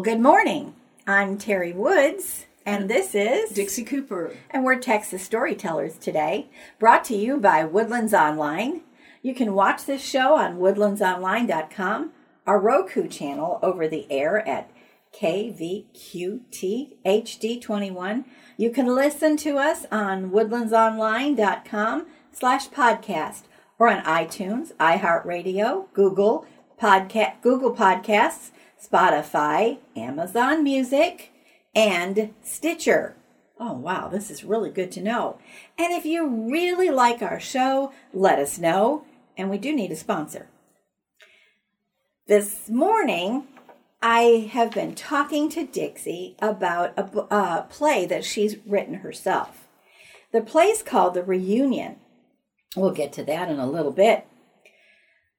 Well, good morning. I'm Terry Woods, and this is Dixie Cooper. And we're Texas Storytellers today, brought to you by Woodlands Online. You can watch this show on woodlandsonline.com, our Roku channel over the air at KVQT HD21. You can listen to us on woodlandsonline.com slash podcast or on iTunes, iHeartRadio, Google, Podcast, Google Podcasts, Spotify, Amazon Music, and Stitcher. Oh, wow, this is really good to know. And if you really like our show, let us know. And we do need a sponsor. This morning, I have been talking to Dixie about a, a uh, play that she's written herself. The play's called The Reunion. We'll get to that in a little bit.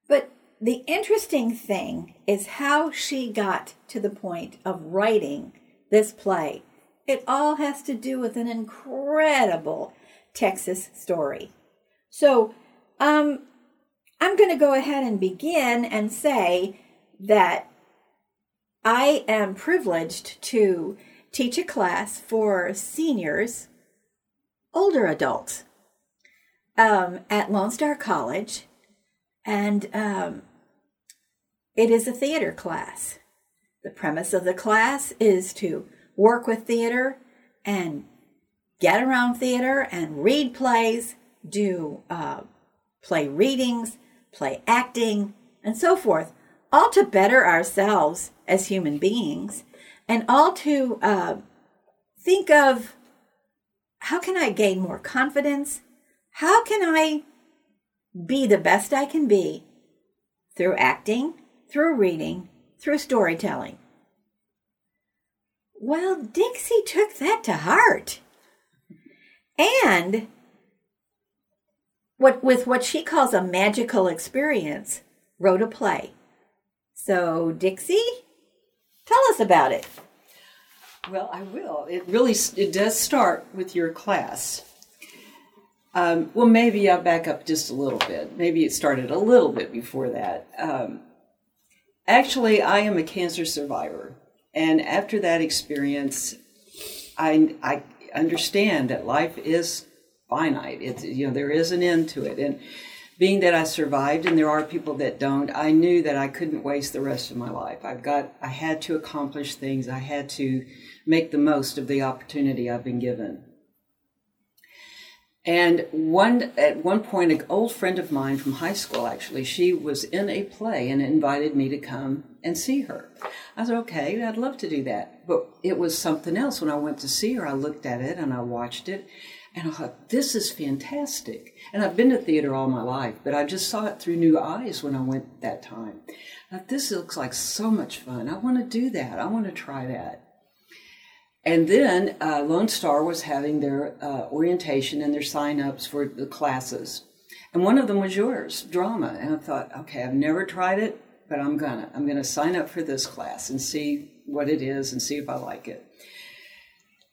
But the interesting thing is how she got to the point of writing this play. It all has to do with an incredible Texas story. So, um, I'm going to go ahead and begin and say that I am privileged to teach a class for seniors, older adults, um, at Lone Star College, and um, it is a theater class. The premise of the class is to work with theater and get around theater and read plays, do uh, play readings, play acting, and so forth all to better ourselves as human beings, and all to uh, think of how can I gain more confidence? How can I be the best I can be through acting, through reading, through storytelling? Well, Dixie took that to heart. And what with what she calls a magical experience, wrote a play. So, Dixie, tell us about it. Well, I will. It really it does start with your class. Um, well, maybe I'll back up just a little bit. Maybe it started a little bit before that. Um, actually, I am a cancer survivor, and after that experience, I I understand that life is finite. It's you know there is an end to it, and being that I survived and there are people that don't, I knew that I couldn't waste the rest of my life. I've got, I had to accomplish things. I had to make the most of the opportunity I've been given. And one, at one point, an old friend of mine from high school, actually, she was in a play and invited me to come and see her. I said, okay, I'd love to do that. But it was something else. When I went to see her, I looked at it and I watched it and I thought, this is fantastic. And I've been to theater all my life, but I just saw it through new eyes when I went that time. I thought, this looks like so much fun. I want to do that. I want to try that. And then uh, Lone Star was having their uh, orientation and their sign-ups for the classes. And one of them was yours, drama. And I thought, okay, I've never tried it, but I'm gonna. I'm gonna sign up for this class and see what it is and see if I like it.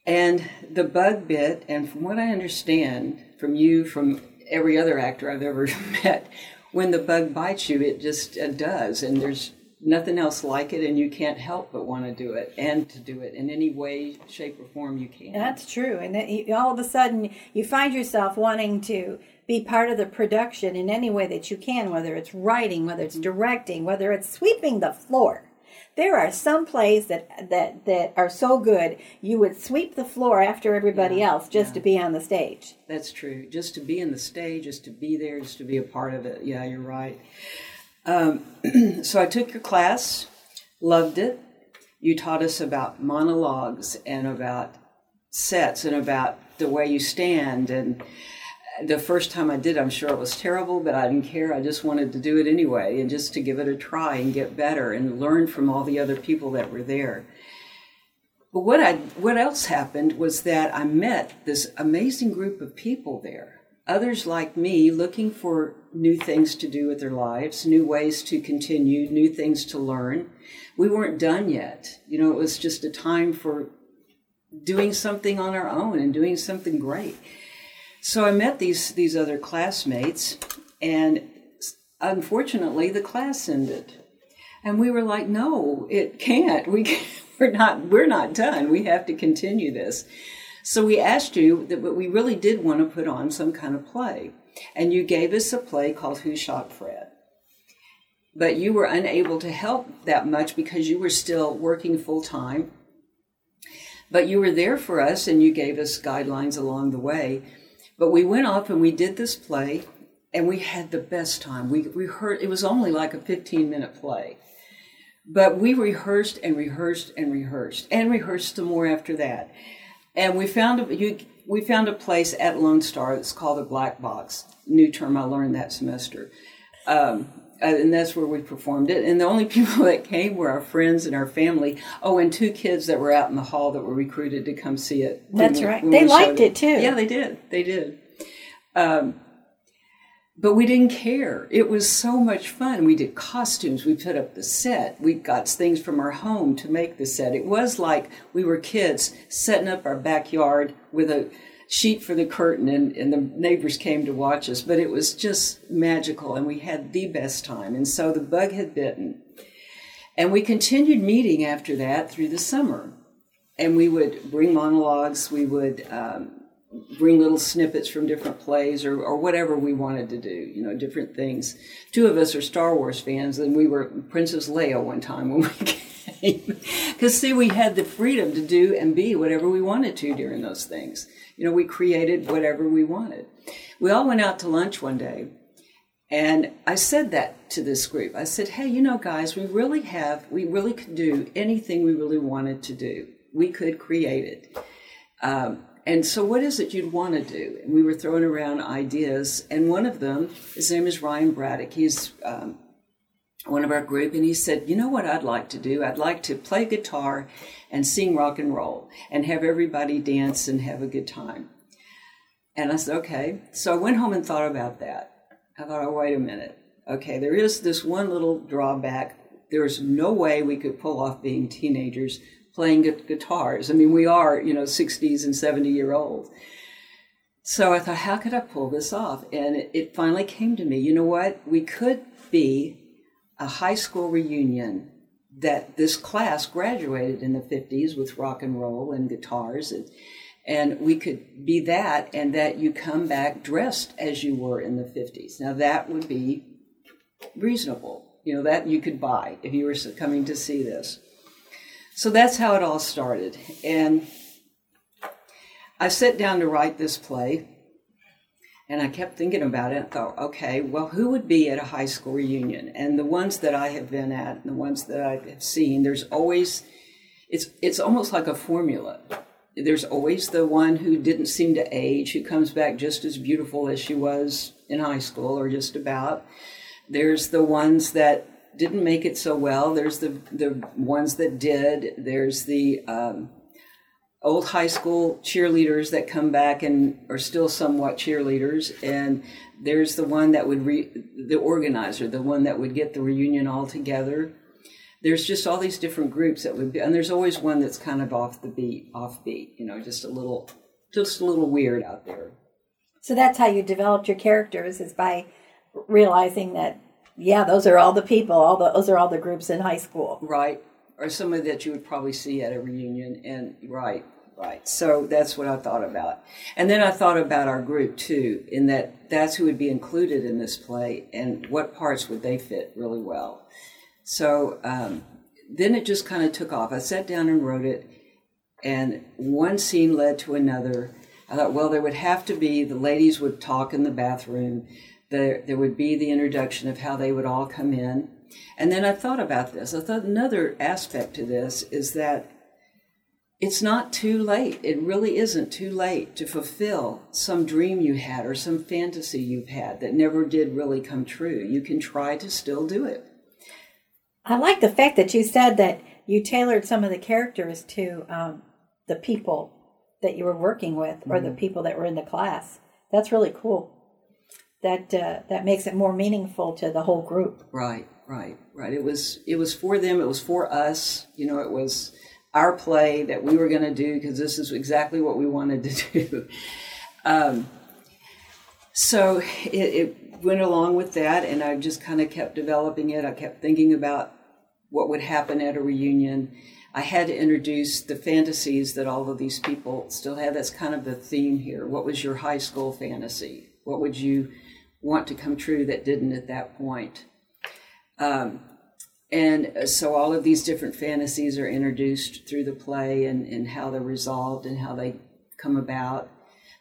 And the bug bit, and from what I understand from you, from every other actor I've ever met, when the bug bites you, it just uh, does. And there's nothing else like it, and you can't help but want to do it and to do it in any way, shape, or form you can. That's true. And then you, all of a sudden, you find yourself wanting to be part of the production in any way that you can, whether it's writing, whether it's mm-hmm. directing, whether it's sweeping the floor. There are some plays that that that are so good you would sweep the floor after everybody yeah, else just yeah. to be on the stage. That's true. Just to be in the stage, just to be there, just to be a part of it. Yeah, you're right. Um, so I took your class, loved it. You taught us about monologues and about sets and about the way you stand and the first time I did, I'm sure it was terrible, but I didn't care. I just wanted to do it anyway and just to give it a try and get better and learn from all the other people that were there. But what I what else happened was that I met this amazing group of people there. Others like me looking for new things to do with their lives, new ways to continue, new things to learn. We weren't done yet. You know, it was just a time for doing something on our own and doing something great. So I met these these other classmates, and unfortunately, the class ended, and we were like, "No, it can't. We can't, we're not we're not done. We have to continue this. So we asked you that, we really did want to put on some kind of play, and you gave us a play called Who Shot Fred. But you were unable to help that much because you were still working full time. But you were there for us, and you gave us guidelines along the way. But we went off and we did this play, and we had the best time. We we heard it was only like a fifteen minute play but we rehearsed and rehearsed and rehearsed and rehearsed some more after that. And we found a, you, we found a place at Lone Star that's called the Black Box. New term I learned that semester. Um, and that's where we performed it. And the only people that came were our friends and our family. Oh, and two kids that were out in the hall that were recruited to come see it. That's right. They liked it. it too. Yeah, they did. They did. Um, but we didn't care. It was so much fun. We did costumes. We put up the set. We got things from our home to make the set. It was like we were kids setting up our backyard with a sheet for the curtain and, and the neighbors came to watch us. But it was just magical and we had the best time. And so the bug had bitten. And we continued meeting after that through the summer. And we would bring monologues. We would um, bring little snippets from different plays or, or whatever we wanted to do, you know, different things. Two of us are Star Wars fans, and we were Princess Leia one time when we came. Because, see, we had the freedom to do and be whatever we wanted to during those things. You know, we created whatever we wanted. We all went out to lunch one day, and I said that to this group. I said, hey, you know, guys, we really have, we really could do anything we really wanted to do. We could create it. Um, and so, what is it you'd want to do? And we were throwing around ideas, and one of them, his name is Ryan Braddock. He's um, one of our group, and he said, "You know what I'd like to do? I'd like to play guitar and sing rock and roll, and have everybody dance and have a good time." And I said, "Okay." So I went home and thought about that. I thought, "Oh, wait a minute. Okay, there is this one little drawback. There's no way we could pull off being teenagers." Playing guitars. I mean, we are, you know, 60s and 70 year old. So I thought, how could I pull this off? And it, it finally came to me, you know what? We could be a high school reunion that this class graduated in the 50s with rock and roll and guitars and and we could be that and that you come back dressed as you were in the 50s now that would be reasonable you know that you could buy if you were coming to see this so that's how it all started. And I sat down to write this play, and I kept thinking about it. I thought, okay, well, who would be at a high school reunion? And the ones that I have been at, and the ones that I have seen, there's always, it's it's almost like a formula. There's always the one who didn't seem to age, who comes back just as beautiful as she was in high school, or just about. There's the ones that didn't make it so well. There's the the ones that did. There's the um, old high school cheerleaders that come back and are still somewhat cheerleaders, and there's the one that would re, the organizer, the one that would get the reunion all together. There's just all these different groups that would be, and there's always one that's kind of off the beat, off beat. You know, just a little, just a little weird out there. So that's how you developed your characters is by realizing that yeah, those are all the people. All the, those are all the groups in high school. Right, or somebody that you would probably see at a reunion. And right, right. So that's what I thought about. And then I thought about our group too, in that that's who would be included in this play, and what parts would they fit really well. So um, then it just kind of took off. I sat down and wrote it, and one scene led to another. I thought, well, there would have to be the ladies would talk in the bathroom there, there would be the introduction of how they would all come in. And then I thought about this. I thought another aspect to this is that it's not too late. It really isn't too late to fulfill some dream you had or some fantasy you've had that never did really come true. You can try to still do it. I like the fact that you said that you tailored some of the characters to um, the people that you were working with or mm-hmm. the people that were in the class. That's really cool that uh, that makes it more meaningful to the whole group. Right, right, right. It was it was for them. It was for us. You know, it was our play that we were going to do because this is exactly what we wanted to do. Um, so it, it went along with that, and I just kind of kept developing it. I kept thinking about what would happen at a reunion. I had to introduce the fantasies that all of these people still have. That's kind of the theme here. What was your high school fantasy? What would you want to come true that didn't at that point? Um, and so all of these different fantasies are introduced through the play and, and how they're resolved and how they come about.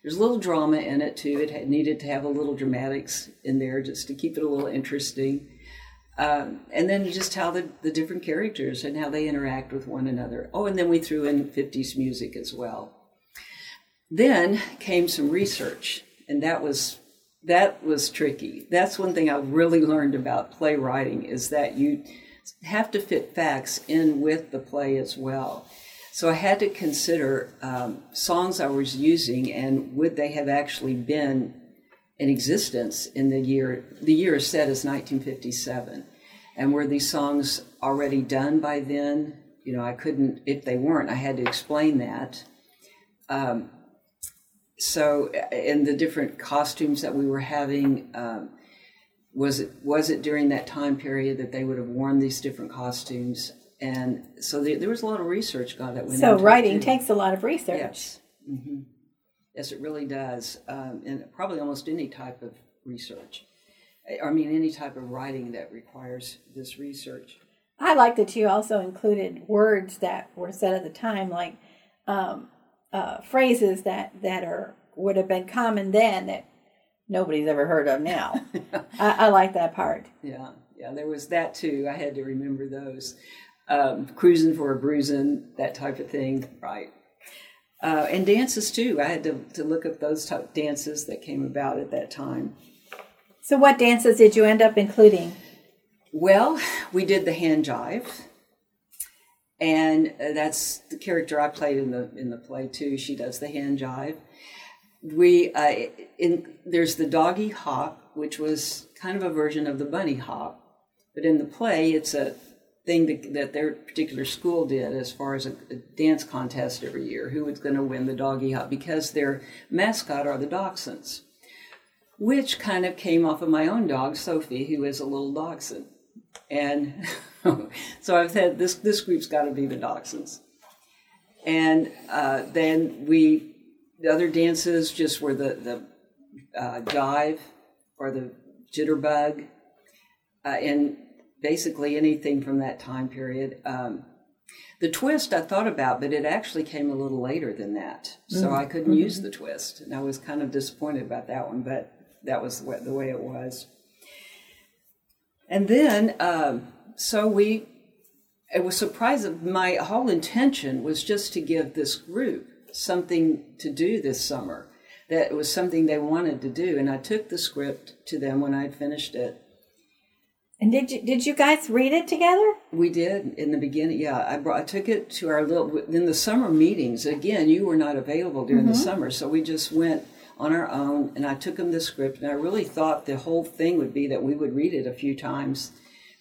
There's a little drama in it too. It needed to have a little dramatics in there just to keep it a little interesting. Um, and then just how the, the different characters and how they interact with one another. Oh, and then we threw in 50s music as well. Then came some research, and that was that was tricky. That's one thing I've really learned about playwriting is that you have to fit facts in with the play as well. So I had to consider um, songs I was using and would they have actually been in existence in the year, the year is set as 1957. And were these songs already done by then? You know, I couldn't, if they weren't, I had to explain that. Um, so, in the different costumes that we were having, um, was it was it during that time period that they would have worn these different costumes? And so there, there was a lot of research God that went. Into. So writing takes a lot of research. Yes, mm-hmm. yes, it really does, um, and probably almost any type of research. I mean, any type of writing that requires this research. I like that you also included words that were said at the time, like um, uh, phrases that that are would have been common then that nobody's ever heard of now. I, I, like that part. Yeah, yeah, there was that too. I had to remember those. Um, cruising for a bruising, that type of thing, right? Uh, and dances too. I had to, to look up those type dances that came about at that time. So, what dances did you end up including? Well, we did the hand jive, and uh, that's the character I played in the in the play too. She does the hand jive, we uh, in there's the doggy hop, which was kind of a version of the bunny hop, but in the play, it's a thing that, that their particular school did as far as a, a dance contest every year. Who was going to win the doggy hop because their mascot are the dachshunds, which kind of came off of my own dog Sophie, who is a little dachshund, and so I've said this this group's got to be the dachshunds, and uh, then we the other dances just were the the uh, jive or the jitterbug, uh, and basically anything from that time period. Um, the twist I thought about, but it actually came a little later than that, so mm-hmm. I couldn't mm-hmm. use the twist, and I was kind of disappointed about that one. But that was the way it was. And then, um, so we, it was surprising. My whole intention was just to give this group something to do this summer. That it was something they wanted to do, and I took the script to them when I'd finished it. And did you did you guys read it together? We did in the beginning. Yeah, I brought I took it to our little in the summer meetings. Again, you were not available during mm-hmm. the summer, so we just went on our own. And I took them the script, and I really thought the whole thing would be that we would read it a few times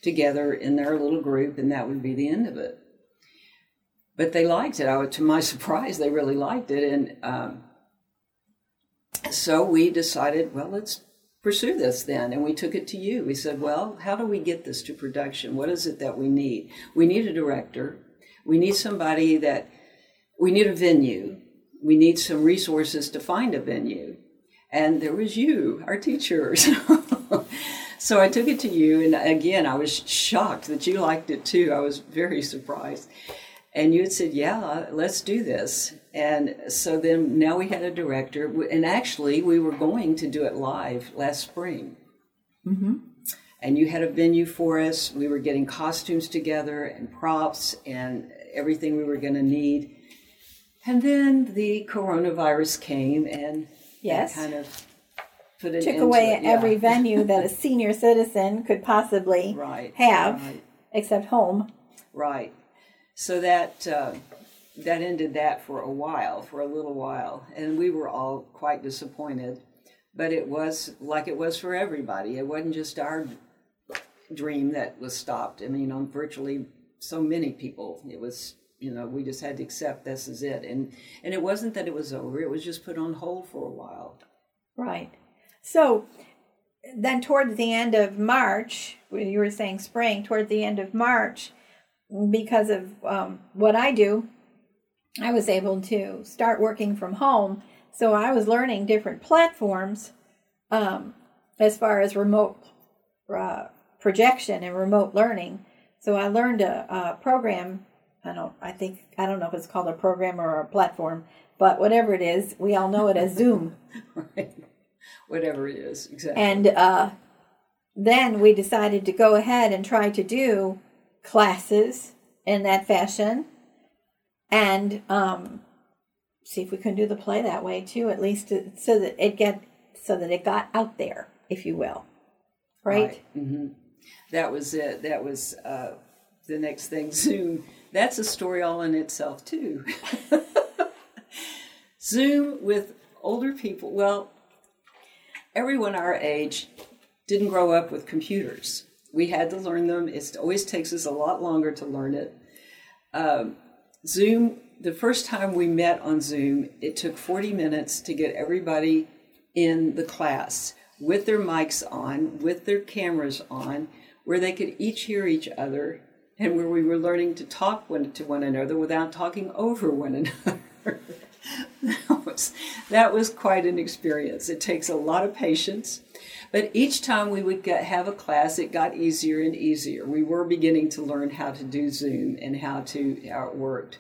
together in their little group, and that would be the end of it but they liked it. I, to my surprise, they really liked it, and um, so we decided, well, let's pursue this then. And we took it to you. We said, well, how do we get this to production? What is it that we need? We need a director. We need somebody that we need a venue. We need some resources to find a venue. And there was you, our teachers. so I took it to you, and again, I was shocked that you liked it too. I was very surprised. And you had said, yeah, let's do this. And so then now we had a director. And actually, we were going to do it live last spring. Mm-hmm. And you had a venue for us. We were getting costumes together and props and everything we were going to need. And then the coronavirus came and yes. kind of took away yeah. every venue that a senior citizen could possibly right, have, right. except home. Right. So that uh, that ended that for a while, for a little while, and we were all quite disappointed. But it was like it was for everybody. It wasn't just our dream that was stopped. I mean, on virtually so many people, it was you know we just had to accept this is it, and and it wasn't that it was over. It was just put on hold for a while. Right. So then, toward the end of March, when you were saying spring, toward the end of March, because of um, what I do, I was able to start working from home. So I was learning different platforms um, as far as remote uh, projection and remote learning. So I learned a, a program. I don't. I think I don't know if it's called a program or a platform, but whatever it is, we all know it as Zoom. right. Whatever it is, exactly. And uh, then we decided to go ahead and try to do classes in that fashion, and um, see if we can do the play that way too. At least to, so that it get so that it got out there, if you will. Right. right. Mm-hmm. That was it. That was uh, the next thing. Zoom. That's a story all in itself too. Zoom with older people. Well, everyone our age didn't grow up with computers. We had to learn them. It always takes us a lot longer to learn it. Um, Zoom, the first time we met on Zoom, it took 40 minutes to get everybody in the class with their mics on, with their cameras on, where they could each hear each other and where we were learning to talk one to one another without talking over one another. that, was, that was quite an experience. It takes a lot of patience. But each time we would get, have a class, it got easier and easier. We were beginning to learn how to do Zoom and how to how it worked.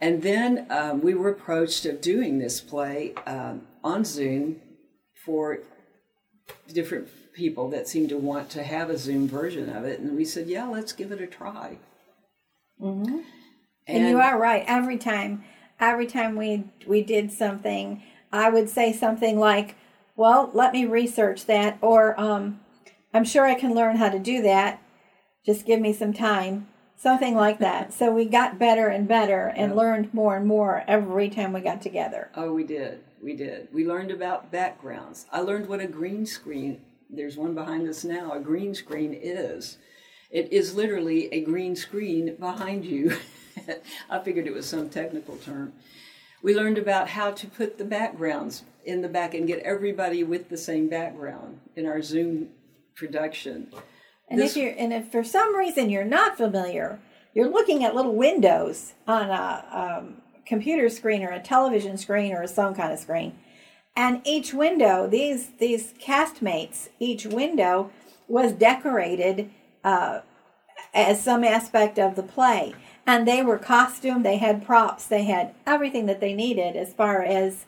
And then um, we were approached of doing this play um, on Zoom for different people that seemed to want to have a Zoom version of it, and we said, "Yeah, let's give it a try." Mm-hmm. And, and you are right. Every time, every time we we did something, I would say something like, "Well, let me research that," or um, "I'm sure I can learn how to do that. Just give me some time." Something like that. so we got better and better and learned more and more every time we got together. Oh, we did. We did. We learned about backgrounds. I learned what a green screen there's one behind us now, a green screen is. It is literally a green screen behind you. I figured it was some technical term. We learned about how to put the backgrounds in the back and get everybody with the same background in our Zoom production. And this, if you're and if for some reason you're not familiar, you're looking at little windows on a um, computer screen or a television screen or some kind of screen and each window, these these castmates, each window was decorated uh, as some aspect of the play, and they were costumed. They had props. They had everything that they needed as far as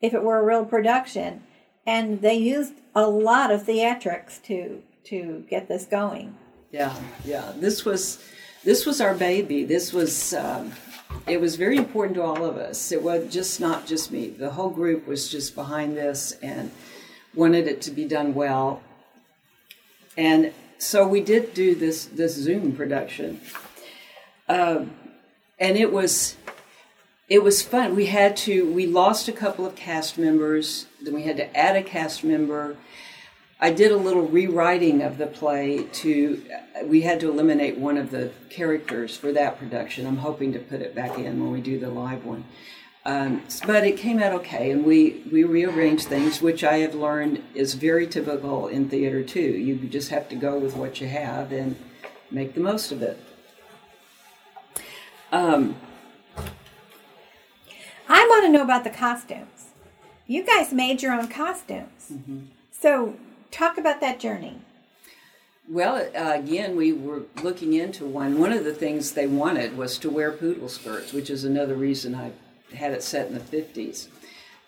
if it were a real production, and they used a lot of theatrics to to get this going. Yeah, yeah. This was this was our baby. This was. Um, it was very important to all of us. It was just not just me. The whole group was just behind this and wanted it to be done well. And so we did do this this Zoom production, um, and it was it was fun. We had to we lost a couple of cast members. Then we had to add a cast member. I did a little rewriting of the play to, we had to eliminate one of the characters for that production. I'm hoping to put it back in when we do the live one. Um, but it came out okay, and we, we rearranged things, which I have learned is very typical in theater too. You just have to go with what you have and make the most of it. Um, I want to know about the costumes. You guys made your own costumes. Mm-hmm. So talk about that journey. Well, uh, again, we were looking into one. One of the things they wanted was to wear poodle skirts, which is another reason I had it set in the 50s.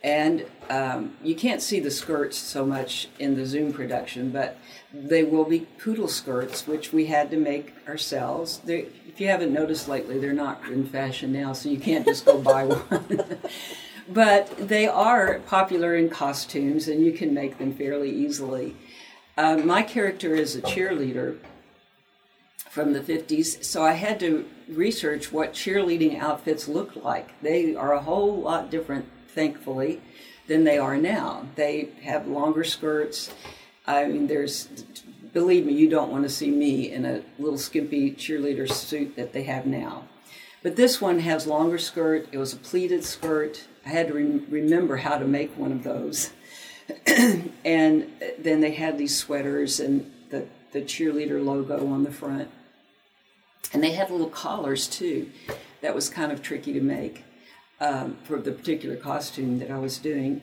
And um, you can't see the skirts so much in the Zoom production, but they will be poodle skirts, which we had to make ourselves. They, if you haven't noticed lately, they're not in fashion now, so you can't just go buy one. but they are popular in costumes and you can make them fairly easily. Uh, my character is a cheerleader from the 50s, so I had to research what cheerleading outfits looked like. They are a whole lot different, thankfully, than they are now. They have longer skirts. I mean, there's, believe me, you don't want to see me in a little skimpy cheerleader suit that they have now. But this one has longer skirt. It was a pleated skirt. I had to re- remember how to make one of those. and then they had these sweaters and the, the cheerleader logo on the front. And they had little collars too. That was kind of tricky to make um, for the particular costume that I was doing.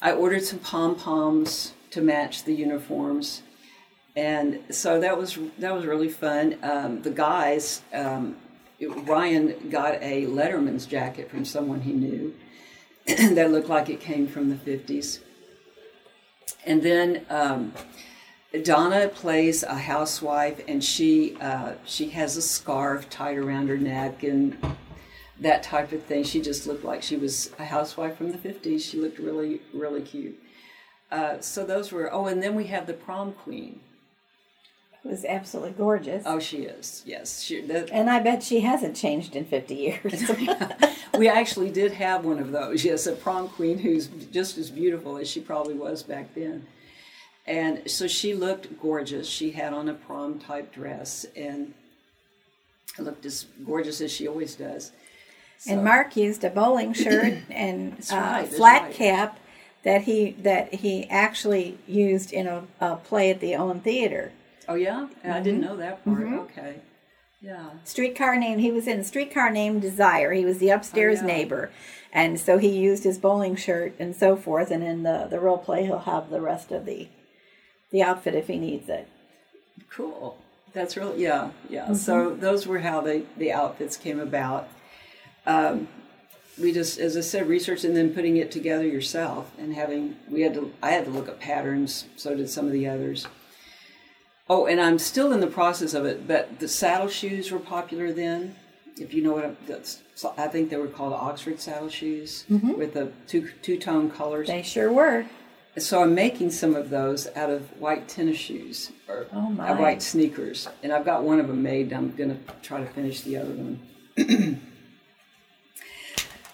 I ordered some pom poms to match the uniforms, and so that was that was really fun. Um, the guys, um, it, Ryan got a Letterman's jacket from someone he knew that looked like it came from the fifties, and then. Um, Donna plays a housewife, and she uh, she has a scarf tied around her neck and that type of thing. She just looked like she was a housewife from the fifties. She looked really really cute. Uh, so those were. Oh, and then we have the prom queen. It was absolutely gorgeous. Oh, she is. Yes, she. and I bet she hasn't changed in fifty years. we actually did have one of those. Yes, a prom queen who's just as beautiful as she probably was back then. And so she looked gorgeous. She had on a prom type dress and looked as gorgeous as she always does. So. And Mark used a bowling shirt and uh, right, flat right. cap that he that he actually used in a, a play at the Owen Theater. Oh yeah, mm-hmm. I didn't know that part. Mm-hmm. Okay. Yeah. Streetcar named he was in Streetcar Named Desire. He was the upstairs oh, yeah. neighbor. And so he used his bowling shirt and so forth and in the the role play he'll have the rest of the the outfit if he needs it. Cool. That's really yeah, yeah. Mm-hmm. So those were how the the outfits came about. Um, we just, as I said, research and then putting it together yourself and having. We had to. I had to look at patterns. So did some of the others. Oh, and I'm still in the process of it. But the saddle shoes were popular then. If you know what I'm, that's, I think they were called Oxford saddle shoes mm-hmm. with the two two tone colors. They sure were so I'm making some of those out of white tennis shoes or oh white sneakers, and I've got one of them made. I'm going to try to finish the other one.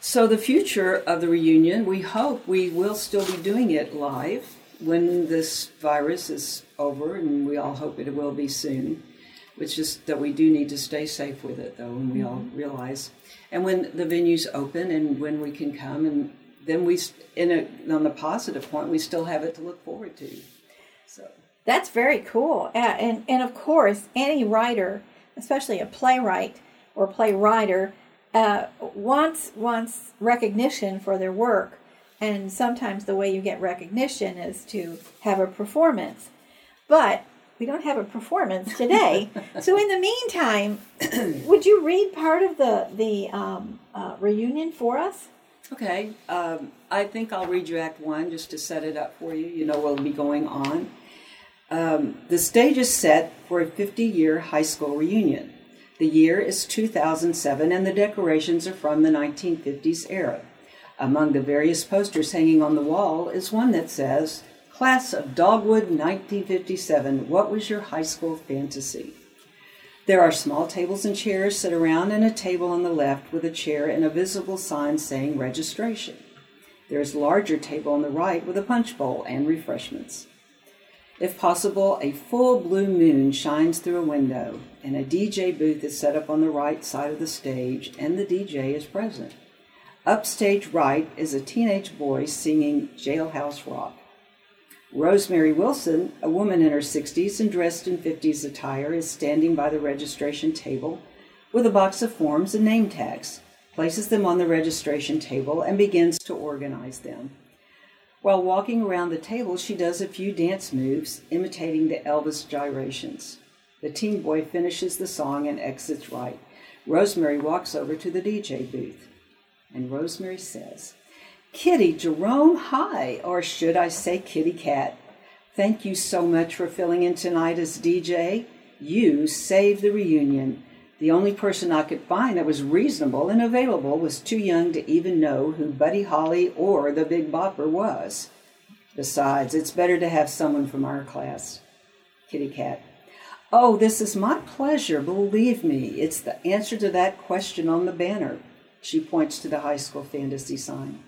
so the future of the reunion, we hope we will still be doing it live when this virus is over, and we all hope it will be soon. Which is that we do need to stay safe with it, though, and we mm-hmm. all realize. And when the venues open, and when we can come and then we, in a, on the positive point, we still have it to look forward to. So that's very cool. Uh, and and of course, any writer, especially a playwright or playwriter, uh, wants wants recognition for their work. And sometimes the way you get recognition is to have a performance. But we don't have a performance today. so in the meantime, would you read part of the the um, uh, reunion for us? Okay, um, I think I'll read you Act One just to set it up for you. You know what'll be going on. Um, the stage is set for a 50 year high school reunion. The year is 2007, and the decorations are from the 1950s era. Among the various posters hanging on the wall is one that says, Class of Dogwood 1957, what was your high school fantasy? There are small tables and chairs set around, and a table on the left with a chair and a visible sign saying registration. There is a larger table on the right with a punch bowl and refreshments. If possible, a full blue moon shines through a window, and a DJ booth is set up on the right side of the stage, and the DJ is present. Upstage right is a teenage boy singing Jailhouse Rock. Rosemary Wilson, a woman in her 60s and dressed in 50s attire, is standing by the registration table with a box of forms and name tags, places them on the registration table, and begins to organize them. While walking around the table, she does a few dance moves, imitating the Elvis gyrations. The teen boy finishes the song and exits right. Rosemary walks over to the DJ booth, and Rosemary says, Kitty Jerome, hi, or should I say Kitty Cat? Thank you so much for filling in tonight as DJ. You saved the reunion. The only person I could find that was reasonable and available was too young to even know who Buddy Holly or the Big Bopper was. Besides, it's better to have someone from our class. Kitty Cat. Oh, this is my pleasure, believe me. It's the answer to that question on the banner. She points to the high school fantasy sign.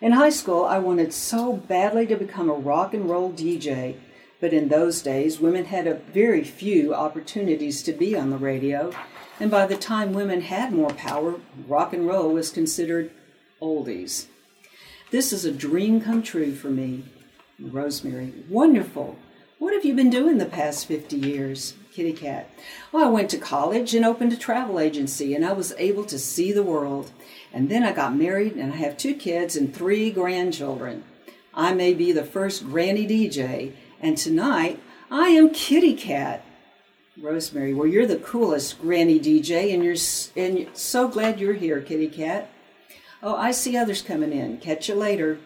In high school, I wanted so badly to become a rock and roll DJ, but in those days, women had a very few opportunities to be on the radio, and by the time women had more power, rock and roll was considered oldies. This is a dream come true for me. Rosemary, wonderful. What have you been doing the past 50 years? Kitty Cat. Well, I went to college and opened a travel agency, and I was able to see the world. And then I got married, and I have two kids and three grandchildren. I may be the first granny DJ, and tonight I am Kitty Cat. Rosemary, well, you're the coolest granny DJ, and you're and so glad you're here, Kitty Cat. Oh, I see others coming in. Catch you later,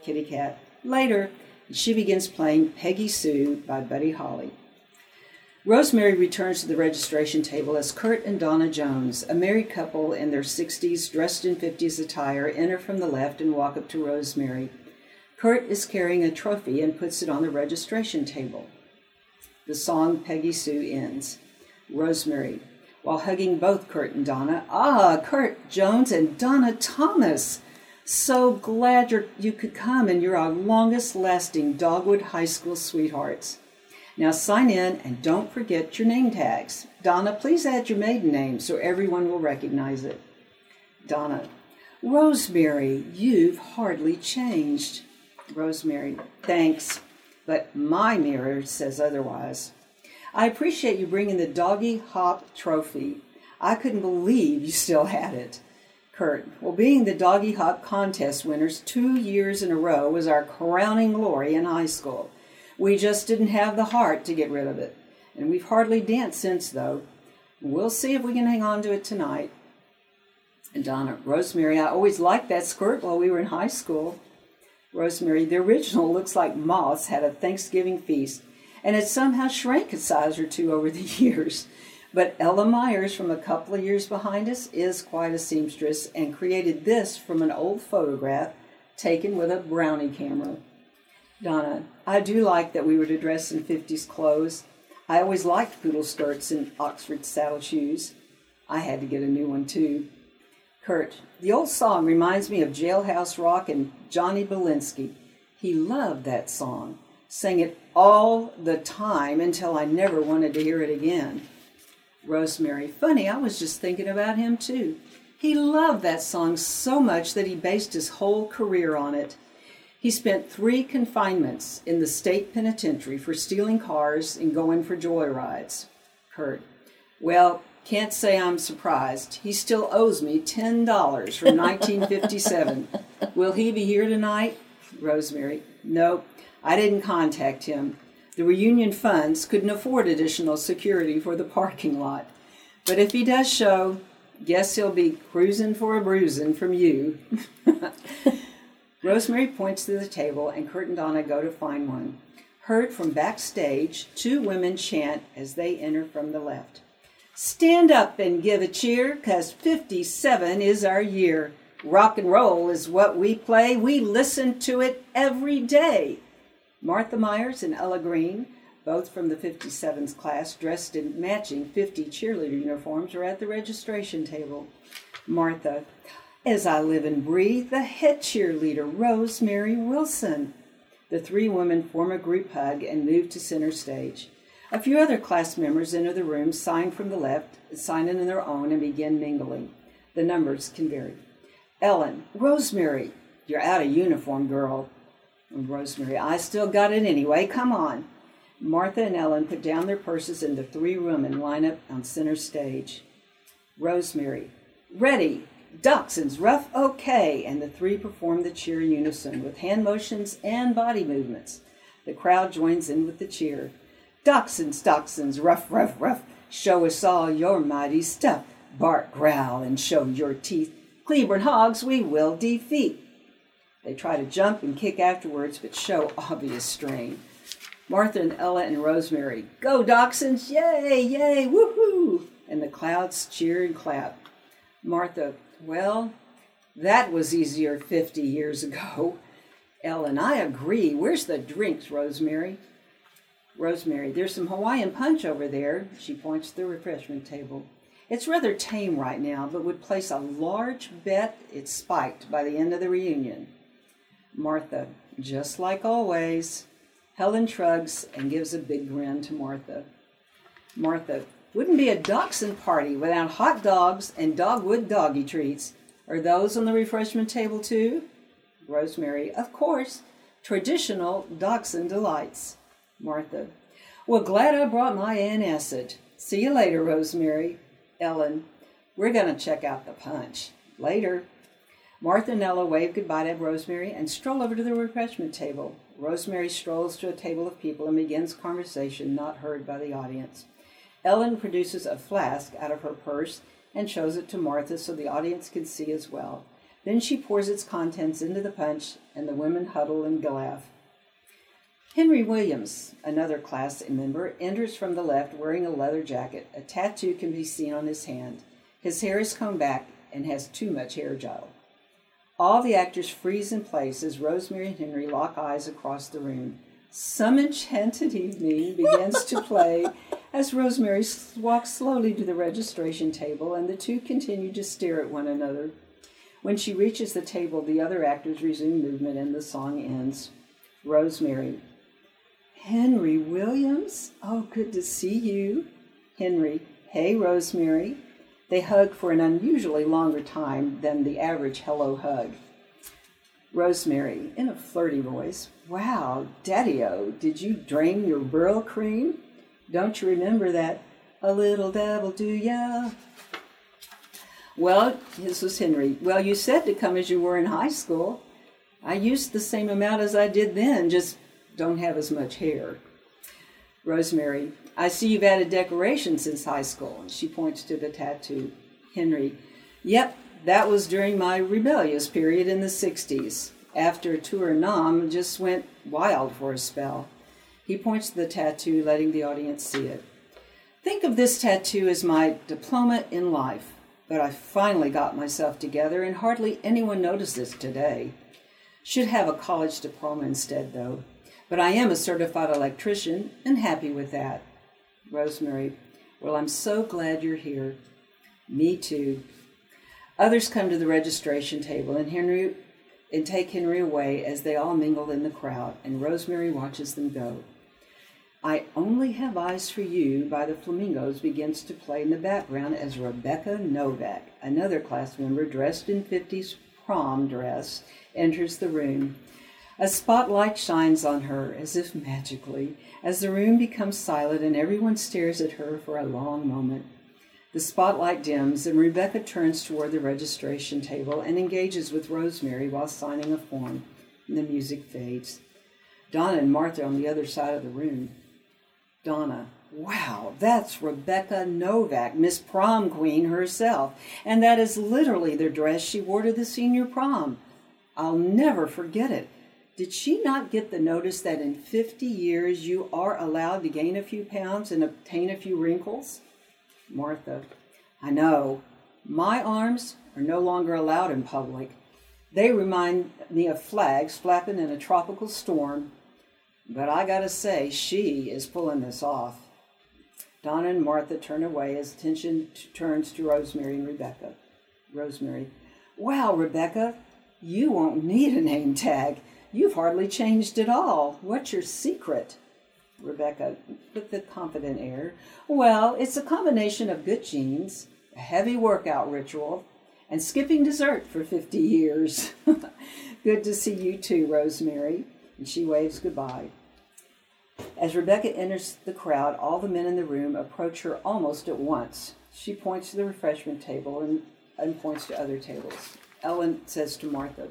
Kitty Cat. Later. And she begins playing Peggy Sue by Buddy Holly. Rosemary returns to the registration table as Kurt and Donna Jones, a married couple in their 60s, dressed in 50s attire, enter from the left and walk up to Rosemary. Kurt is carrying a trophy and puts it on the registration table. The song Peggy Sue ends. Rosemary, while hugging both Kurt and Donna, ah, Kurt Jones and Donna Thomas. So glad you could come and you're our longest lasting Dogwood High School sweethearts. Now sign in and don't forget your name tags. Donna, please add your maiden name so everyone will recognize it. Donna, Rosemary, you've hardly changed. Rosemary, thanks, but my mirror says otherwise. I appreciate you bringing the Doggy Hop trophy. I couldn't believe you still had it. Kurt, well, being the Doggy Hop contest winners two years in a row was our crowning glory in high school. We just didn't have the heart to get rid of it. And we've hardly danced since, though. We'll see if we can hang on to it tonight. And Donna, Rosemary, I always liked that skirt while we were in high school. Rosemary, the original looks like moths had a Thanksgiving feast, and it somehow shrank a size or two over the years. But Ella Myers, from a couple of years behind us, is quite a seamstress and created this from an old photograph taken with a brownie camera. Donna, I do like that we were to dress in 50s clothes. I always liked poodle skirts and Oxford saddle shoes. I had to get a new one too. Kurt, the old song reminds me of Jailhouse Rock and Johnny Belinsky. He loved that song, sang it all the time until I never wanted to hear it again. Rosemary, funny, I was just thinking about him too. He loved that song so much that he based his whole career on it. He spent three confinements in the state penitentiary for stealing cars and going for joyrides. Kurt, well, can't say I'm surprised. He still owes me $10 from 1957. Will he be here tonight? Rosemary, nope, I didn't contact him. The reunion funds couldn't afford additional security for the parking lot. But if he does show, guess he'll be cruising for a bruising from you. Rosemary points to the table, and Kurt and Donna go to find one. Heard from backstage, two women chant as they enter from the left. Stand up and give a cheer, 'cause 57 is our year. Rock and roll is what we play. We listen to it every day. Martha Myers and Ella Green, both from the 57's class, dressed in matching 50 cheerleader uniforms, are at the registration table. Martha, as I live and breathe, the head cheerleader, Rosemary Wilson. The three women form a group hug and move to center stage. A few other class members enter the room, sign from the left, sign in on their own, and begin mingling. The numbers can vary. Ellen, Rosemary, you're out of uniform, girl. And Rosemary, I still got it anyway. Come on. Martha and Ellen put down their purses and the three women line up on center stage. Rosemary, ready. Dachshunds, rough, okay. And the three perform the cheer in unison with hand motions and body movements. The crowd joins in with the cheer. Dachshunds, dachshunds, rough, rough, rough. Show us all your mighty stuff. Bark, growl, and show your teeth. Cleburne hogs we will defeat. They try to jump and kick afterwards, but show obvious strain. Martha and Ella and Rosemary, go Dachshunds, yay, yay, woohoo! And the clouds cheer and clap. Martha, well, that was easier 50 years ago. Ellen, I agree. Where's the drinks, Rosemary? Rosemary, there's some Hawaiian punch over there. She points to the refreshment table. It's rather tame right now, but would place a large bet it's spiked by the end of the reunion. Martha, just like always. Helen shrugs and gives a big grin to Martha. Martha, wouldn't be a dachshund party without hot dogs and dogwood doggy treats. Are those on the refreshment table too? Rosemary, of course. Traditional dachshund delights. Martha, Well, glad I brought my antacid. See you later, Rosemary. Ellen, we're going to check out the punch. Later. Martha and Ella wave goodbye to Rosemary and stroll over to the refreshment table. Rosemary strolls to a table of people and begins conversation not heard by the audience. Ellen produces a flask out of her purse and shows it to Martha so the audience can see as well. Then she pours its contents into the punch, and the women huddle and laugh. Henry Williams, another class member, enters from the left wearing a leather jacket. A tattoo can be seen on his hand. His hair is combed back and has too much hair gel. All the actors freeze in place as Rosemary and Henry lock eyes across the room. Some enchanted evening begins to play as Rosemary walks slowly to the registration table and the two continue to stare at one another. When she reaches the table, the other actors resume movement and the song ends. Rosemary, Henry Williams? Oh, good to see you. Henry, hey, Rosemary. They hug for an unusually longer time than the average hello hug. Rosemary, in a flirty voice, Wow, Daddy O, did you drain your Brylcreem? Don't you remember that? A little devil, do ya? Well, this was Henry. Well, you said to come as you were in high school. I used the same amount as I did then, just don't have as much hair. Rosemary, I see you've added decoration since high school. And she points to the tattoo. Henry, yep, that was during my rebellious period in the 60s. After tour Nam just went wild for a spell. He points to the tattoo, letting the audience see it. Think of this tattoo as my diploma in life, but I finally got myself together and hardly anyone notices today. Should have a college diploma instead, though. But I am a certified electrician and happy with that. Rosemary, well, I'm so glad you're here. Me too. Others come to the registration table and Henry and take Henry away as they all mingle in the crowd, and Rosemary watches them go. I Only Have Eyes for You by the Flamingos begins to play in the background as Rebecca Novak, another class member dressed in 50s prom dress, enters the room. A spotlight shines on her as if magically, as the room becomes silent and everyone stares at her for a long moment. The spotlight dims and Rebecca turns toward the registration table and engages with Rosemary while signing a form. And the music fades. Donna and Martha on the other side of the room. Donna, wow, that's Rebecca Novak, Miss Prom Queen herself. And that is literally the dress she wore to the senior prom. I'll never forget it. Did she not get the notice that in 50 years you are allowed to gain a few pounds and obtain a few wrinkles? Martha, I know. My arms are no longer allowed in public. They remind me of flags flapping in a tropical storm. But I gotta say, she is pulling this off. Donna and Martha turn away as attention t- turns to Rosemary and Rebecca. Rosemary, wow, Rebecca, you won't need a name tag. You've hardly changed at all. What's your secret? Rebecca, with the confident air. Well, it's a combination of good genes, a heavy workout ritual, and skipping dessert for 50 years. good to see you too, Rosemary. And she waves goodbye. As Rebecca enters the crowd, all the men in the room approach her almost at once. She points to the refreshment table and, and points to other tables. Ellen says to Martha,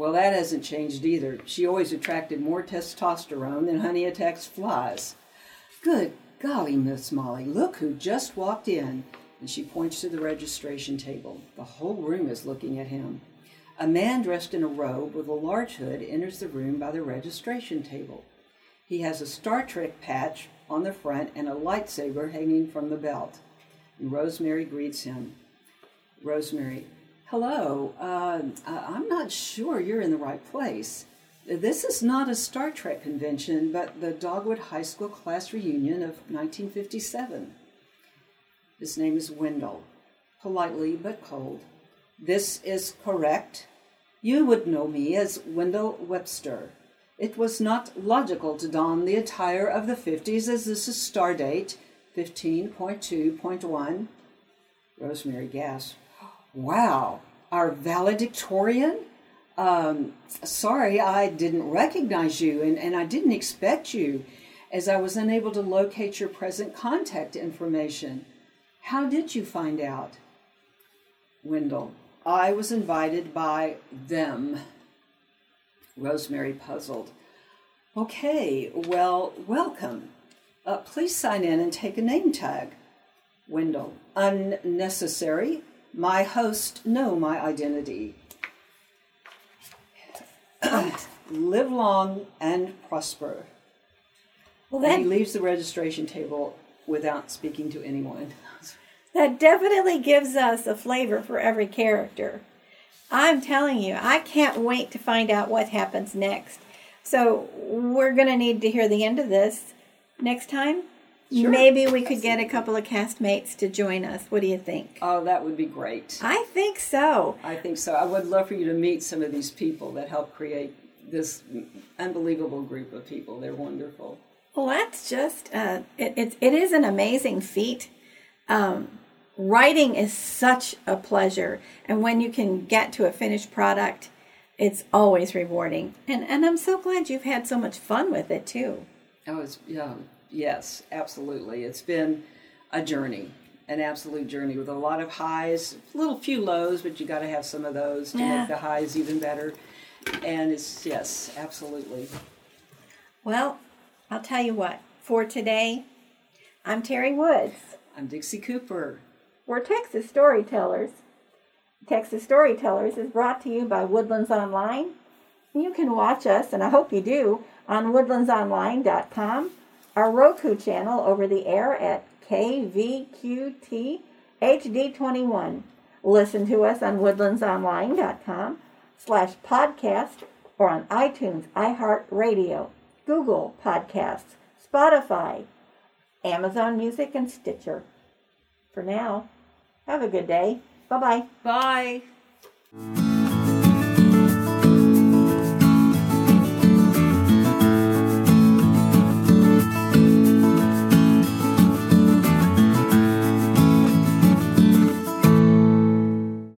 well, that hasn't changed either. She always attracted more testosterone than honey attacks flies. Good golly, Miss Molly, look who just walked in. And she points to the registration table. The whole room is looking at him. A man dressed in a robe with a large hood enters the room by the registration table. He has a Star Trek patch on the front and a lightsaber hanging from the belt. And Rosemary greets him. Rosemary, Hello, uh, I'm not sure you're in the right place. This is not a Star Trek convention, but the Dogwood High School class reunion of 1957. His name is Wendell, politely but cold. This is correct. You would know me as Wendell Webster. It was not logical to don the attire of the 50s as this is star date 15.2.1. Rosemary gasped. Wow, our valedictorian? Um, sorry, I didn't recognize you and, and I didn't expect you. as I was unable to locate your present contact information. How did you find out? Wendell, I was invited by them. Rosemary puzzled. Okay, well, welcome. Uh, please sign in and take a name tag. Wendell, unnecessary. My host know my identity. Live long and prosper. Well, And he leaves the registration table without speaking to anyone. that definitely gives us a flavor for every character. I'm telling you, I can't wait to find out what happens next. So we're going to need to hear the end of this next time. Sure. Maybe we could get a couple of castmates to join us. What do you think? Oh, that would be great. I think so. I think so. I would love for you to meet some of these people that help create this unbelievable group of people. They're wonderful. Well, that's just uh, it, it. It is an amazing feat. Um, writing is such a pleasure, and when you can get to a finished product, it's always rewarding. And and I'm so glad you've had so much fun with it too. Oh, it's yeah, yes, absolutely. It's been a journey, an absolute journey with a lot of highs, a little few lows, but you got to have some of those to Yeah. make the highs even better. And it's yes, absolutely. Well, I'll tell you what. For today, I'm Terry Woods. I'm Dixie Cooper. We're Texas Storytellers. Texas Storytellers is brought to you by Woodlands Online. You can watch us, and I hope you do, on woodlandsonline.com, our Roku channel over the air at KVQT HD21. Listen to us on woodlandsonline.com slash podcast or on iTunes, iHeartRadio, Google Podcasts, Spotify, Amazon Music, and Stitcher. For now, have a good day. Bye bye. Bye.